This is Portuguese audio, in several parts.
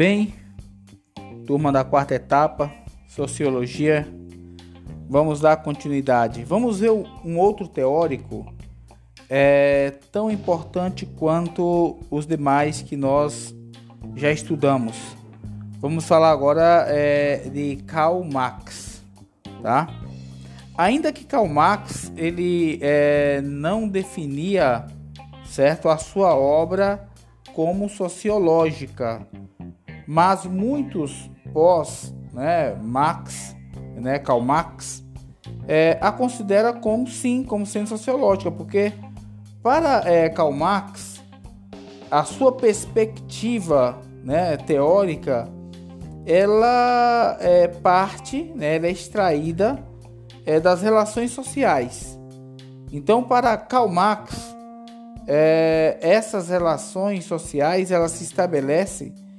Bem, turma da quarta etapa, Sociologia, vamos dar continuidade. Vamos ver um outro teórico é, tão importante quanto os demais que nós já estudamos. Vamos falar agora é, de Karl Marx, tá? Ainda que Karl Marx ele é, não definia certo a sua obra como sociológica, mas muitos pós, né, Marx, né, Karl Marx, é, a considera como sim, como sendo sociológica, porque para é, Karl Marx a sua perspectiva, né, teórica, ela é parte, né, ela é extraída é, das relações sociais. Então, para Karl Marx, é, essas relações sociais elas se estabelecem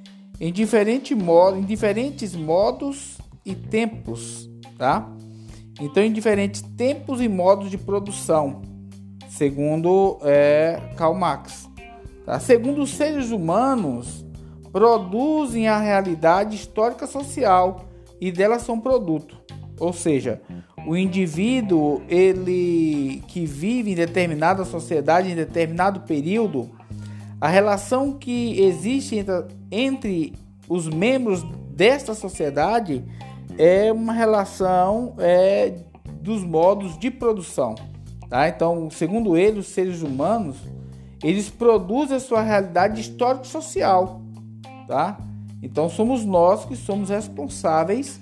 em, diferente modo, em diferentes modos e tempos, tá? Então, em diferentes tempos e modos de produção, segundo é, Karl Marx. Tá? Segundo os seres humanos, produzem a realidade histórica social e dela são produto. Ou seja, o indivíduo ele que vive em determinada sociedade em determinado período a relação que existe entre, entre os membros desta sociedade é uma relação é, dos modos de produção. Tá? Então, segundo ele, os seres humanos eles produzem a sua realidade histórico-social. Tá? Então, somos nós que somos responsáveis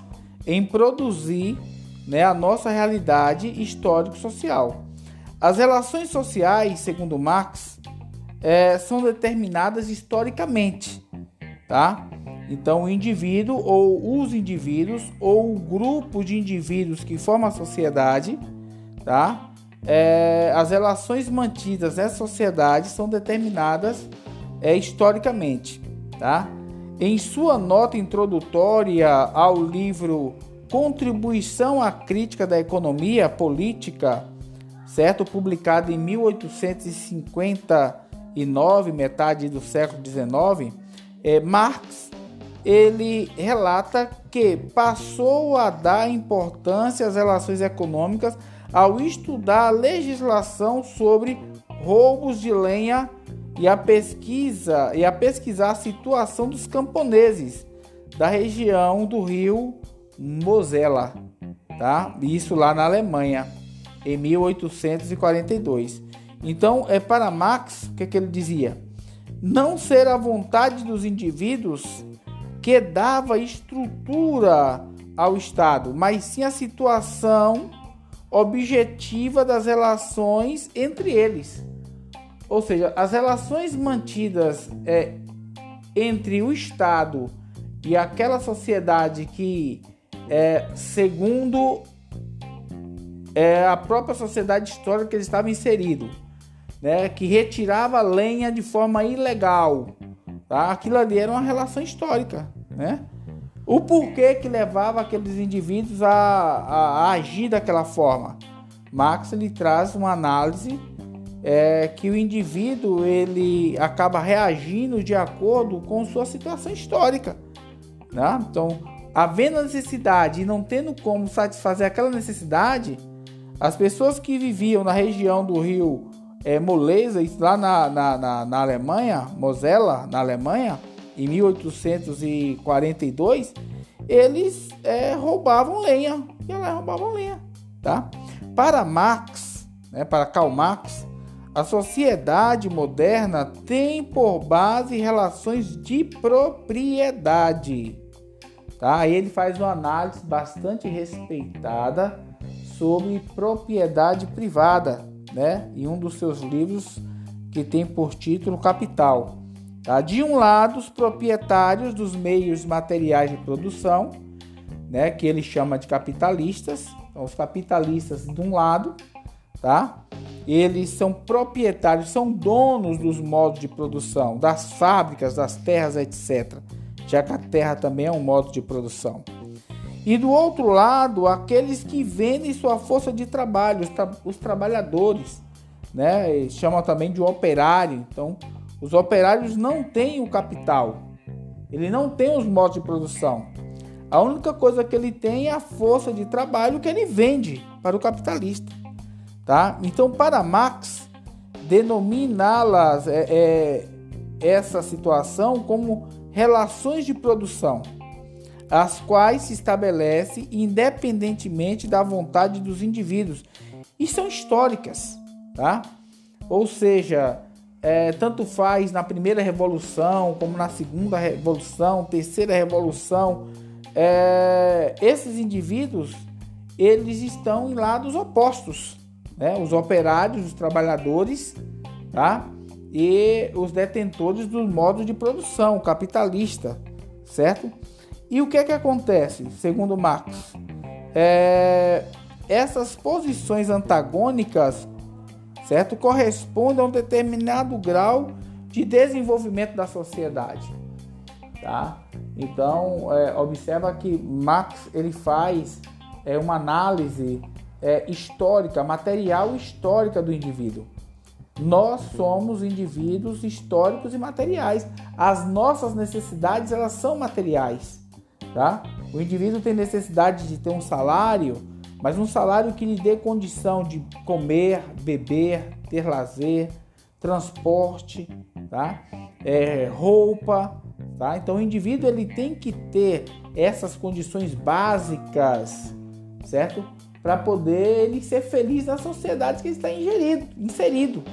em produzir né, a nossa realidade histórico-social. As relações sociais, segundo Marx, é, são determinadas historicamente, tá? Então, o indivíduo ou os indivíduos ou o grupo de indivíduos que formam a sociedade, tá? É, as relações mantidas nessa sociedade são determinadas é, historicamente, tá? Em sua nota introdutória ao livro Contribuição à Crítica da Economia Política, certo? Publicado em 1850 9, metade do século 19, é, Marx ele relata que passou a dar importância às relações econômicas ao estudar a legislação sobre roubos de lenha e a pesquisa e a pesquisar a situação dos camponeses da região do rio Mosela, tá? Isso lá na Alemanha em 1842. Então, é para Marx, o que, é que ele dizia? Não ser a vontade dos indivíduos que dava estrutura ao Estado, mas sim a situação objetiva das relações entre eles. Ou seja, as relações mantidas é, entre o Estado e aquela sociedade que, é, segundo é, a própria sociedade histórica que ele estava inserido, né, que retirava lenha de forma ilegal. Tá? Aquilo ali era uma relação histórica. Né? O porquê que levava aqueles indivíduos a, a, a agir daquela forma? Marx ele traz uma análise é, que o indivíduo ele acaba reagindo de acordo com sua situação histórica. Né? Então, havendo necessidade e não tendo como satisfazer aquela necessidade, as pessoas que viviam na região do rio é, moleza, lá na, na, na, na Alemanha, Mosela, na Alemanha, em 1842, eles é, roubavam lenha. E roubavam lenha, tá? Para Marx, né, para Karl Marx, a sociedade moderna tem por base relações de propriedade. Tá? Ele faz uma análise bastante respeitada sobre propriedade privada né? em um dos seus livros que tem por título Capital. Tá? De um lado, os proprietários dos meios materiais de produção, né? que ele chama de capitalistas. Então, os capitalistas de um lado, tá? eles são proprietários, são donos dos modos de produção, das fábricas, das terras, etc. Já que a terra também é um modo de produção. E do outro lado, aqueles que vendem sua força de trabalho, os, tra os trabalhadores, né? Eles chamam também de operário. Então, os operários não têm o capital, Ele não tem os modos de produção. A única coisa que ele tem é a força de trabalho que ele vende para o capitalista. Tá? Então, para Marx, denominá-las é, é, essa situação como relações de produção, as quais se estabelece independentemente da vontade dos indivíduos e são históricas, tá? Ou seja, é, tanto faz na primeira revolução como na segunda revolução, terceira revolução, é, esses indivíduos eles estão em lados opostos, né? Os operários, os trabalhadores, tá? E os detentores dos modos de produção capitalista, certo? E o que é que acontece, segundo Marx? É, essas posições antagônicas, certo, correspondem a um determinado grau de desenvolvimento da sociedade, tá? Então, é, observa que Marx ele faz é, uma análise é, histórica, material histórica do indivíduo. Nós somos indivíduos históricos e materiais. As nossas necessidades elas são materiais, tá? O indivíduo tem necessidade de ter um salário, mas um salário que lhe dê condição de comer, beber, ter lazer, transporte, tá? É, roupa, tá? Então o indivíduo ele tem que ter essas condições básicas, certo? Para poder ele ser feliz na sociedade que ele está ingerido, inserido.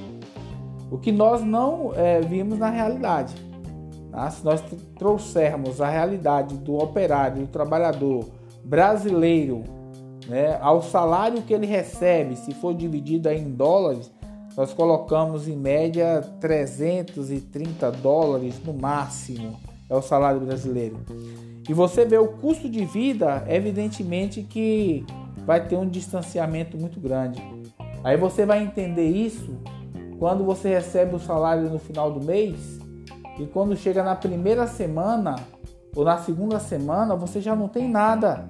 O que nós não é, vimos na realidade. Tá? Se nós trouxermos a realidade do operário, do trabalhador brasileiro, né, ao salário que ele recebe, se for dividido em dólares, nós colocamos em média 330 dólares no máximo, é o salário brasileiro. E você vê o custo de vida, evidentemente que vai ter um distanciamento muito grande. Aí você vai entender isso quando você recebe o salário no final do mês e quando chega na primeira semana ou na segunda semana você já não tem nada,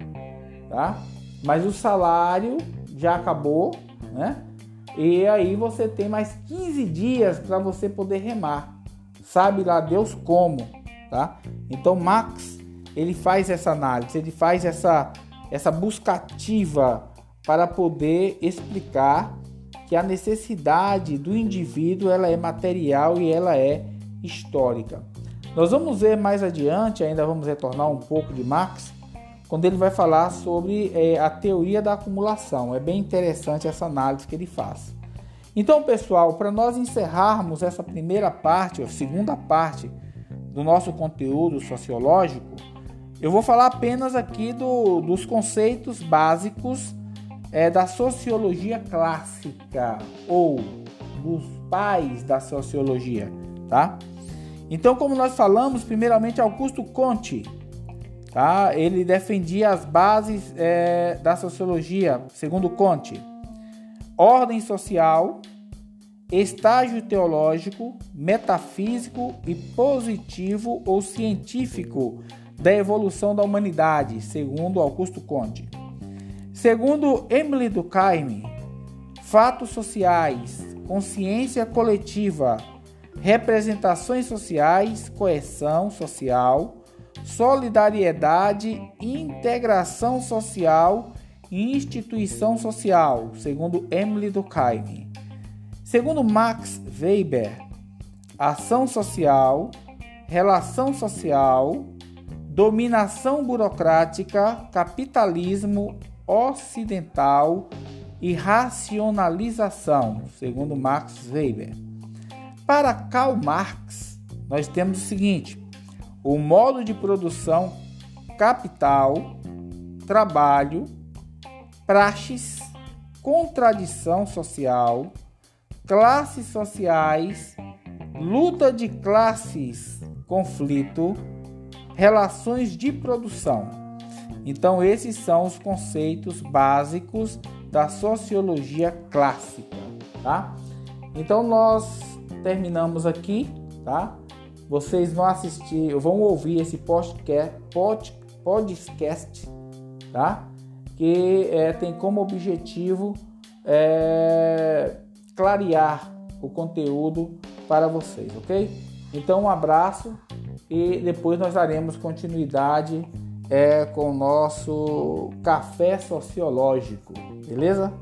tá? Mas o salário já acabou, né? E aí você tem mais 15 dias para você poder remar. Sabe lá Deus como, tá? Então Max, ele faz essa análise, ele faz essa essa busca ativa para poder explicar que a necessidade do indivíduo ela é material e ela é histórica. Nós vamos ver mais adiante, ainda vamos retornar um pouco de Marx, quando ele vai falar sobre é, a teoria da acumulação. É bem interessante essa análise que ele faz. Então, pessoal, para nós encerrarmos essa primeira parte, a segunda parte do nosso conteúdo sociológico, eu vou falar apenas aqui do, dos conceitos básicos é, da sociologia clássica ou dos pais da sociologia, tá? Então, como nós falamos, primeiramente Augusto Conte, tá? Ele defendia as bases é, da sociologia, segundo Conte, ordem social, estágio teológico, metafísico e positivo ou científico da evolução da humanidade, segundo Augusto Conte. Segundo Emily Durkheim, fatos sociais, consciência coletiva, representações sociais, coesão social, solidariedade, integração social e instituição social, segundo Emily Durkheim. Segundo Max Weber, ação social, relação social, dominação burocrática, capitalismo ocidental e racionalização, segundo Max Weber. Para Karl Marx, nós temos o seguinte: o modo de produção, capital, trabalho, praxes, contradição social, classes sociais, luta de classes, conflito, relações de produção. Então, esses são os conceitos básicos da sociologia clássica, tá? Então, nós terminamos aqui, tá? Vocês vão assistir, vão ouvir esse podcast, podcast tá? Que é, tem como objetivo é, clarear o conteúdo para vocês, ok? Então, um abraço e depois nós daremos continuidade é, com o nosso café sociológico, beleza?